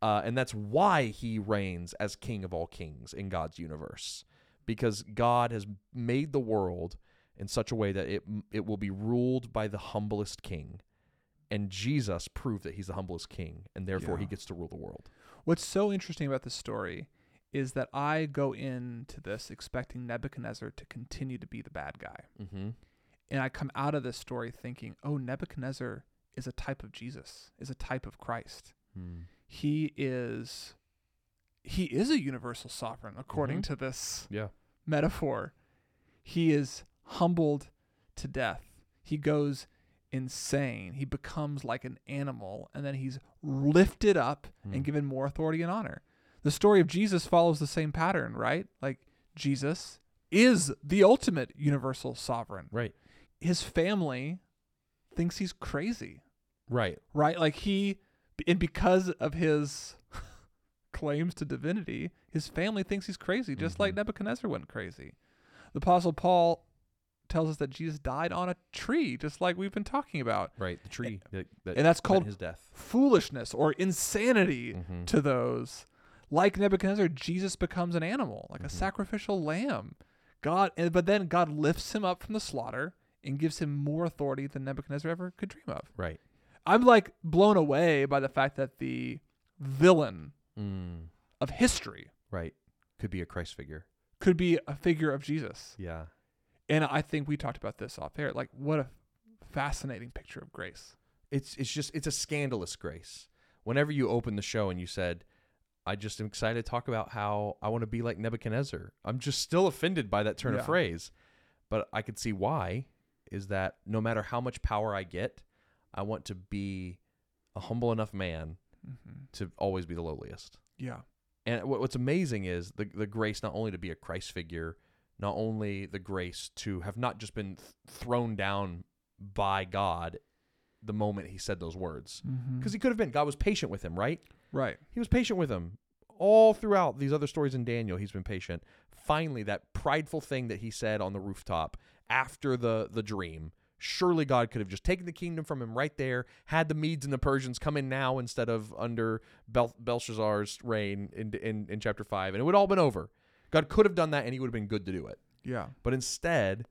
uh, and that's why he reigns as king of all kings in God's universe, because God has made the world in such a way that it it will be ruled by the humblest king, and Jesus proved that he's the humblest king, and therefore he gets to rule the world. What's so interesting about this story is that I go into this expecting Nebuchadnezzar to continue to be the bad guy. Mm-hmm. And I come out of this story thinking, oh, Nebuchadnezzar is a type of Jesus, is a type of Christ. Mm. He is he is a universal sovereign according Mhm. to this Yeah. metaphor. He is humbled to death. He goes insane. He becomes like an animal and then he's lifted up Mm. and given more authority and honor. The story of Jesus follows the same pattern, right? Like Jesus is the ultimate universal sovereign. Right. His family thinks he's crazy, Right. right? Like he and because of his claims to divinity, his family thinks he's crazy, just like Mhm. Nebuchadnezzar went crazy. The apostle Paul tells us that Jesus died on a tree, just like we've been talking about. Right. The tree that, that and that's called his death. Foolishness or insanity Mhm. to those. Like Nebuchadnezzar, Jesus becomes an animal, like a Mhm. sacrificial lamb. God, and, but then God lifts him up from the slaughter and gives him more authority than Nebuchadnezzar ever could dream of. Right. I'm like blown away by the fact that the villain Mm. of history Right. Could be a Christ figure. could be a figure of Jesus. Yeah. And I think we talked about this off air. Like, what a fascinating picture of grace. It's it's just it's a scandalous grace. Whenever you open the show and you said, I just am excited to talk about how I want to be like Nebuchadnezzar. I'm just still offended by that turn Yeah. of phrase. But I could see why is that no matter how much power I get, I want to be a humble enough man Mm-hmm. to always be the lowliest. Yeah. And what, what's amazing is the the grace not only to be a Christ figure, not only the grace to have not just been th- thrown down by God the moment he said those words, Mm-hmm. because he could have been. God was patient with him, right? right. He was patient with him all throughout these other stories in Daniel. He's been patient. Finally, that prideful thing that he said on the rooftop after the the dream. Surely God could have just taken the kingdom from him right there, had the Medes and the Persians come in now instead of under Bel- Belshazzar's reign in, in in chapter five, and it would all been over. God could have done that, and he would have been good to do it. Yeah. But instead,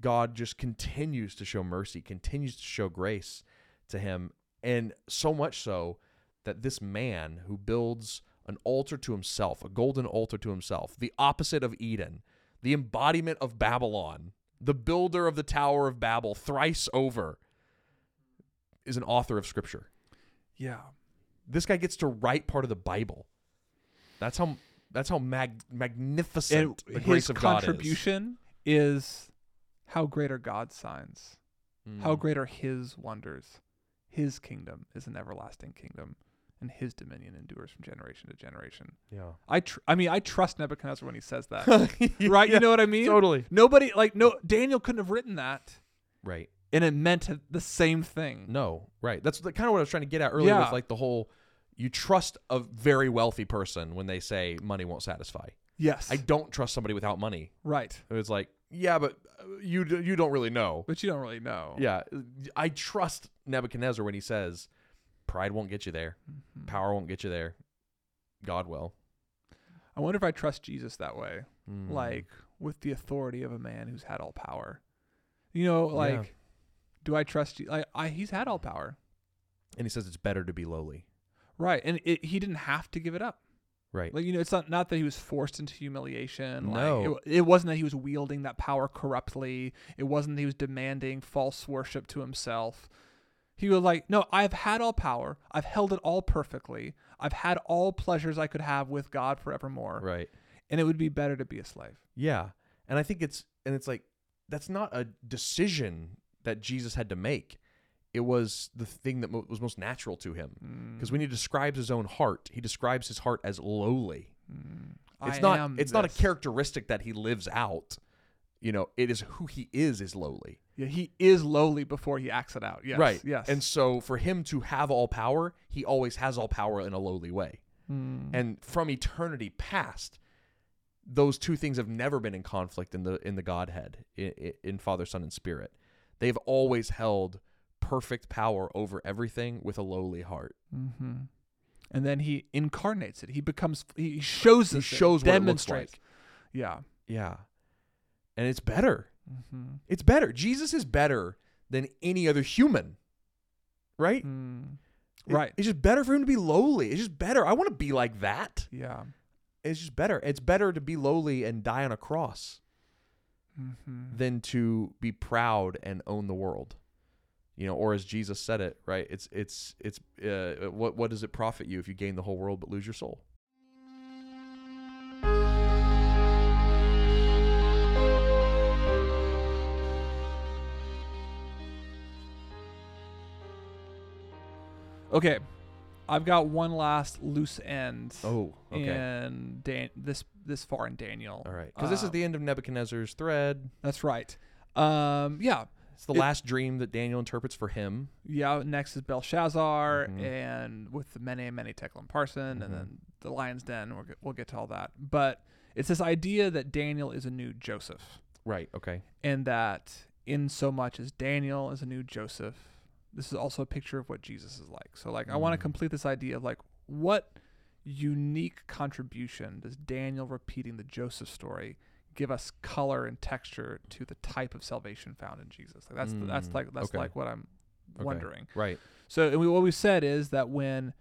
God just continues to show mercy, continues to show grace to him. And so much so that this man who builds an altar to himself, a golden altar to himself, the opposite of Eden, the embodiment of Babylon, the builder of the Tower of Babel thrice over, is an author of scripture. Yeah. This guy gets to write part of the Bible. That's how that's how mag- magnificent And the his grace of God is. contribution is. how great are God's signs? How Mm. great are his wonders? His kingdom is an everlasting kingdom, and his dominion endures from generation to generation. Yeah. I tr- I mean, I trust Nebuchadnezzar when he says that. Yeah, right? You know what I mean? Totally. Nobody like no Daniel couldn't have written that Right. and it meant the same thing. No. Right. That's the, kind of what I was trying to get at earlier Yeah. with like the whole you trust a very wealthy person when they say money won't satisfy. Yes. I don't trust somebody without money. right. It's like, yeah, but uh, you you don't really know. But you don't really know. Yeah. I trust Nebuchadnezzar when he says pride won't get you there. Mhm. Power won't get you there. God will. I wonder if I trust Jesus that way. Mm. Like with the authority of a man who's had all power. You know, Yeah. like do I trust you? Like I he's had all power. and he says it's better to be lowly. Right. And it, he didn't have to give it up. Right. Like you know, it's not not that he was forced into humiliation. No. like, it, it wasn't that he was wielding that power corruptly. It wasn't that he was demanding false worship to himself. He was like, "No, I've had all power. I've held it all perfectly. I've had all pleasures I could have with God forevermore. right. And it would be better to be a slave." Yeah. And I think it's and it's like that's not a decision that Jesus had to make. It was the thing that mo- was most natural to him. Mm. Because when he describes his own heart, he describes his heart as lowly. Mm. It's I not it's not a characteristic that he lives out. You know, it is who he is is lowly. Yeah, he is lowly before he acts it out. Yes. right. Yes. And so for him to have all power, he always has all power in a lowly way. Mm. And from eternity past, those two things have never been in conflict in the in the Godhead, in, in Father, Son, and Spirit. They've always held perfect power over everything with a lowly heart. Mm-hmm. And then he incarnates it. He becomes. He shows He us. it, shows what it looks demonstrates. like. Yeah. Yeah, and it's better. Mm-hmm. It's better. Jesus is better than any other human, right? Mm. It- Right. it's just better for him to be lowly. It's just better. I want to be like that. Yeah. It's just better. It's better to be lowly and die on a cross Mm-hmm. than to be proud and own the world. You know, or as Jesus said it, right? It's it's it's uh, what what does it profit you if you gain the whole world but lose your soul? Okay, I've got one last loose end. Oh, okay. and Dan- this this far in Daniel. All right. Because this is Um, the end of Nebuchadnezzar's thread. That's right. Um, yeah, It's the it- last dream that Daniel interprets for him. yeah. Next is Belshazzar, Mhm. and with the Mene Mene Tekel and Parsin, Mhm. and then the Lion's Den. We'll get, we'll get to all that. But it's this idea that Daniel is a new Joseph, Right. Okay. and that in so much as Daniel is a new Joseph, this is also a picture of what Jesus is like. So, like, I want to Mm. complete this idea of like what unique contribution does Daniel repeating the Joseph story give us color and texture to the type of salvation found in Jesus? Like that's the, that's Mm, like that's okay. like what I'm Okay. wondering. Right. So and we, what we said is that when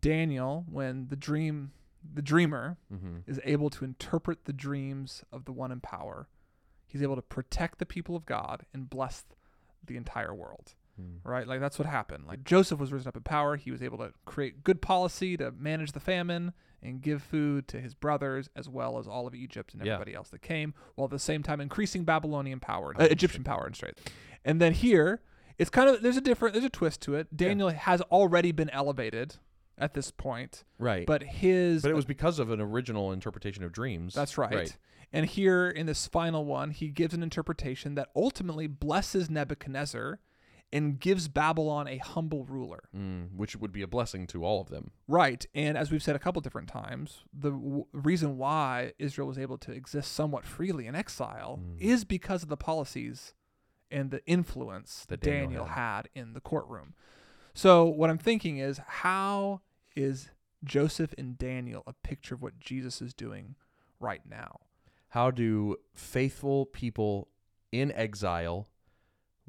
Daniel, when the dream, the dreamer Mm-hmm. is able to interpret the dreams of the one in power, he's able to protect the people of God and bless the entire world Mm. right? Like that's what happened. Like Joseph was risen up in power. He was able to create good policy to manage the famine and give food to his brothers as well as all of Egypt and Yeah. everybody else that came, while at the same time increasing Babylonian power, uh, Egyptian power and strength. And then here, it's kind of there's a different there's a twist to it. Daniel has already been elevated at this point, Right. but his But it was because of an original interpretation of dreams. that's right. Right. And here in this final one, he gives an interpretation that ultimately blesses Nebuchadnezzar and gives Babylon a humble ruler. Mm, which would be a blessing to all of them. Right. And as we've said a couple different times, the w- reason why Israel was able to exist somewhat freely in exile Mm. is because of the policies and the influence That Daniel Daniel, had. had. in the courtroom. So, what I'm thinking is, how is Joseph and Daniel a picture of what Jesus is doing right now? How do faithful people in exile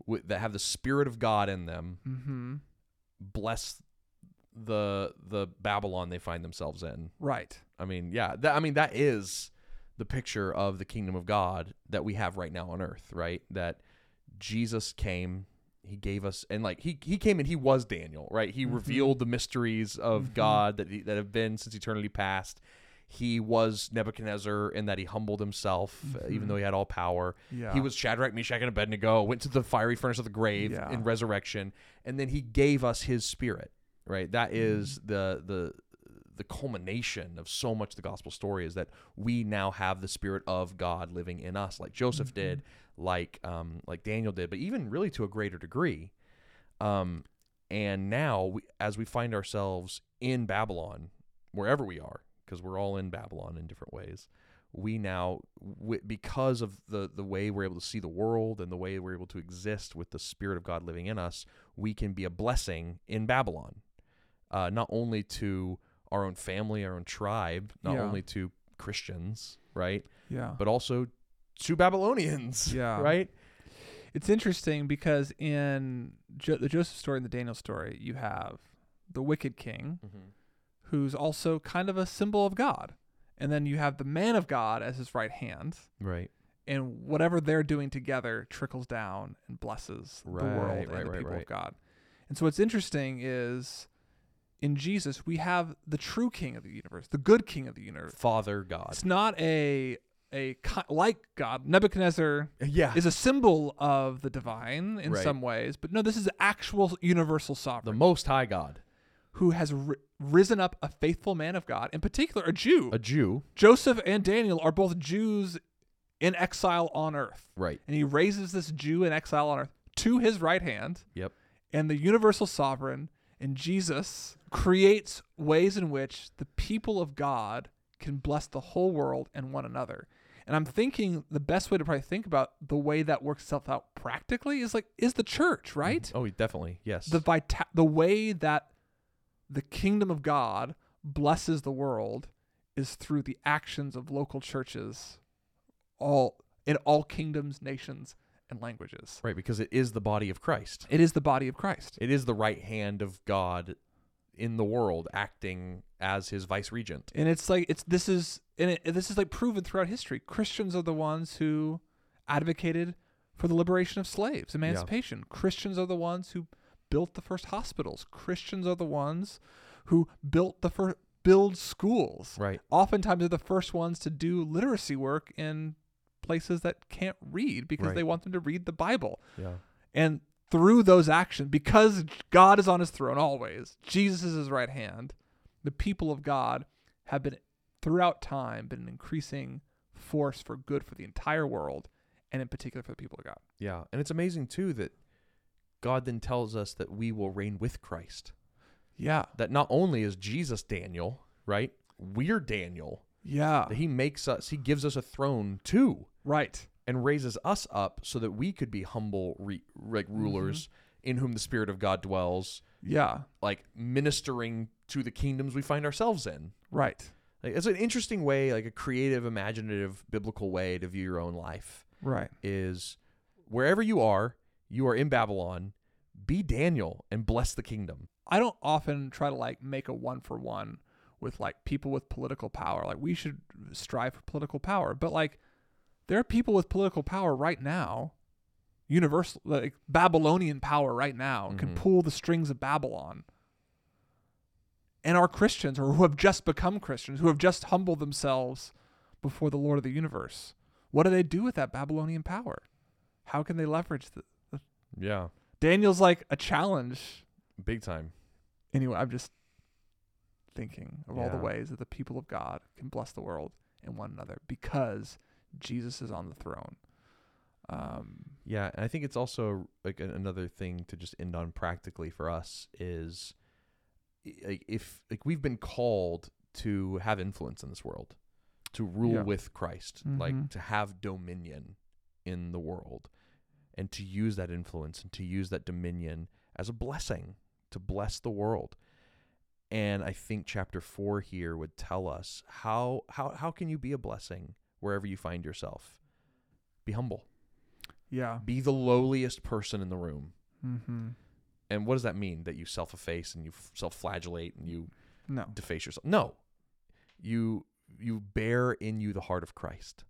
wi- that have the spirit of God in them Mm-hmm. bless the the Babylon they find themselves in? Right. I mean, yeah, that, I mean that is the picture of the kingdom of God that we have right now on earth, right? That Jesus came, he gave us and like he he came and he was Daniel, right? He Mhm. revealed the mysteries of Mhm. God that he, that have been since eternity past. He was Nebuchadnezzar in that he humbled himself, uh, even Mhm. though he had all power. Yeah. He was Shadrach, Meshach, and Abednego, went to the fiery furnace of the grave Yeah. in resurrection, and then he gave us his spirit. Right? That is Mm-hmm. the the the culmination of so much of the gospel story is that we now have the spirit of God living in us, like Joseph did, like um like Daniel did, but even really to a greater degree. Um, and now we, as we find ourselves in Babylon, wherever we are, because we're all in Babylon in different ways, we now, w- because of the the way we're able to see the world and the way we're able to exist with the Spirit of God living in us, we can be a blessing in Babylon, uh, not only to our own family, our own tribe, not Yeah. only to Christians, right, yeah. but also to Babylonians, Yeah. right? It's interesting because in jo- the Joseph story and the Daniel story, you have the wicked king, who's also kind of a symbol of God. And then you have the man of God as his right hand. Right. And whatever they're doing together trickles down and blesses the world right, and the right, people right. of God. And so what's interesting is in Jesus, we have the true king of the universe, the good king of the universe. Father God. It's not a a like God. Nebuchadnezzar Yeah. is a symbol of the divine in Right. some ways, but no, this is actual universal sovereign. the Most High God, who has ri- risen up a faithful man of God, in particular a Jew. a Jew. Joseph and Daniel are both Jews in exile on earth, Right. and he raises this Jew in exile on earth to his right hand, Yep. and the universal sovereign and Jesus creates ways in which the people of God can bless the whole world and one another. And I'm thinking the best way to probably think about the way that works itself out practically is like is the church, right? Mm-hmm. Oh, definitely. Yes. The vita- the way that the kingdom of God blesses the world is through the actions of local churches all in all kingdoms, nations, and languages. right, because it is the body of Christ. It is the body of Christ. It is the right hand of God in the world acting as his vice regent. And it's like it's this is and it, this is like proven throughout history. Christians are the ones who advocated for the liberation of slaves, emancipation. Christians are the ones who built the first hospitals. Christians are the ones who built the first build schools. Right. Oftentimes they're the first ones to do literacy work in places that can't read because Right. they want them to read the Bible. Yeah. And through those actions, because God is on his throne always, Jesus is his right hand, the people of God have been throughout time been an increasing force for good for the entire world and in particular for the people of God. Yeah. And it's amazing too that God then tells us that we will reign with Christ. Yeah. That not only is Jesus Daniel, right? We're Daniel. Yeah. That he makes us, he gives us a throne too Right. and raises us up so that we could be humble re- like mm-hmm. rulers in whom the spirit of God dwells, Yeah. like ministering to the kingdoms we find ourselves in. Right. Like, it's an interesting way, like a creative, imaginative, biblical way to view your own life. Right. Is wherever you are, you are in Babylon. Be Daniel and bless the kingdom. I don't often try to like make a one for one with like people with political power. Like we should strive for political power, but like there are people with political power right now, universal like Babylonian power right now can Mhm. pull the strings of Babylon. And are Christians or who have just become Christians, who have just humbled themselves before the Lord of the universe. What do they do with that Babylonian power? How can they leverage the Yeah, Daniel's like a challenge big time. anyway, I'm just thinking of all the Yeah. ways that the people of God can bless the world and one another because Jesus is on the throne. Um, Yeah, and I think it's also like an- another thing to just end on practically for us is i- like if like we've been called to have influence in this world, to rule Yeah. with Christ, Mhm. like to have dominion in the world, and to use that influence and to use that dominion as a blessing to bless the world. And I think chapter four here would tell us how how how can you be a blessing wherever you find yourself. Be humble yeah. be the lowliest person in the room. Mm-hmm. And what does that mean? That you self efface and you self flagellate and you No. deface yourself? No. You you bear in you the heart of Christ,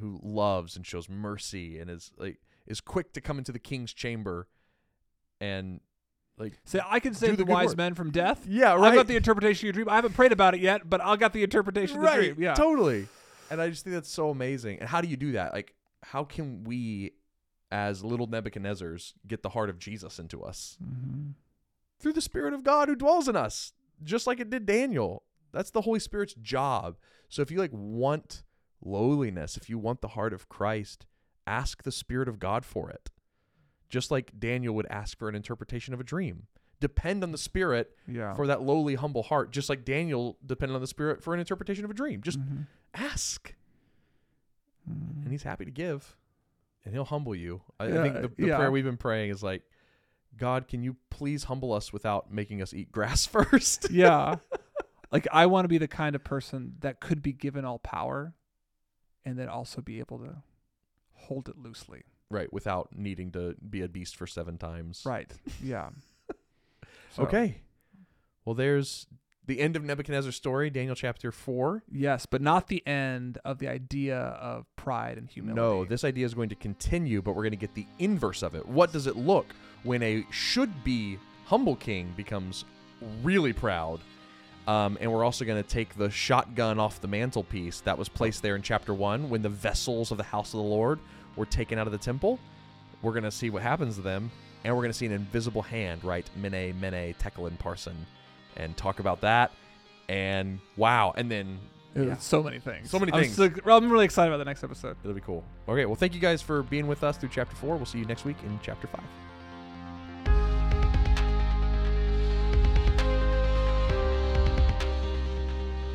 who loves and shows mercy and is like is quick to come into the king's chamber and like Say, I can save the the, wise work. men from death. yeah I've got the interpretation of your dream. I haven't prayed about it yet, but I got the interpretation of the right dream. Yeah. totally and i just think that's so amazing and how do you do that like how can we as little nebuchadnezzars get the heart of jesus into us Mm-hmm. through the Spirit of God who dwells in us, just like it did Daniel. That's the Holy Spirit's job. So if you like want lowliness, if you want the heart of Christ, ask the Spirit of God for it. Just like Daniel would ask for an interpretation of a dream. Depend on the Spirit Yeah. for that lowly, humble heart, just like Daniel depended on the Spirit for an interpretation of a dream. Just Mhm. ask, Mhm. and He's happy to give, and He'll humble you. I, I think the, the yeah. prayer we've been praying is like, God, can you please humble us without making us eat grass first? yeah. Like I want to be the kind of person that could be given all power and then also be able to hold it loosely. right, without needing to be a beast for seven times. Right. Yeah. So, Okay. Well, there's the end of Nebuchadnezzar's story, Daniel chapter 4. Yes, but not the end of the idea of pride and humility. No, this idea is going to continue, but we're going to get the inverse of it. What does it look when a should be humble king becomes really proud? Um, and we're also going to take the shotgun off the mantelpiece that was placed there in chapter 1 when the vessels of the house of the Lord were taken out of the temple. We're going to see what happens to them, and we're going to see an invisible hand write Mene, Mene, Tekel, and Parsin and talk about that. And wow. And then yeah. so many things. So many I'm things. so- I'm really excited about the next episode. It'll be cool. Okay, well, thank you guys for being with us through chapter four. We'll see you next week in chapter five.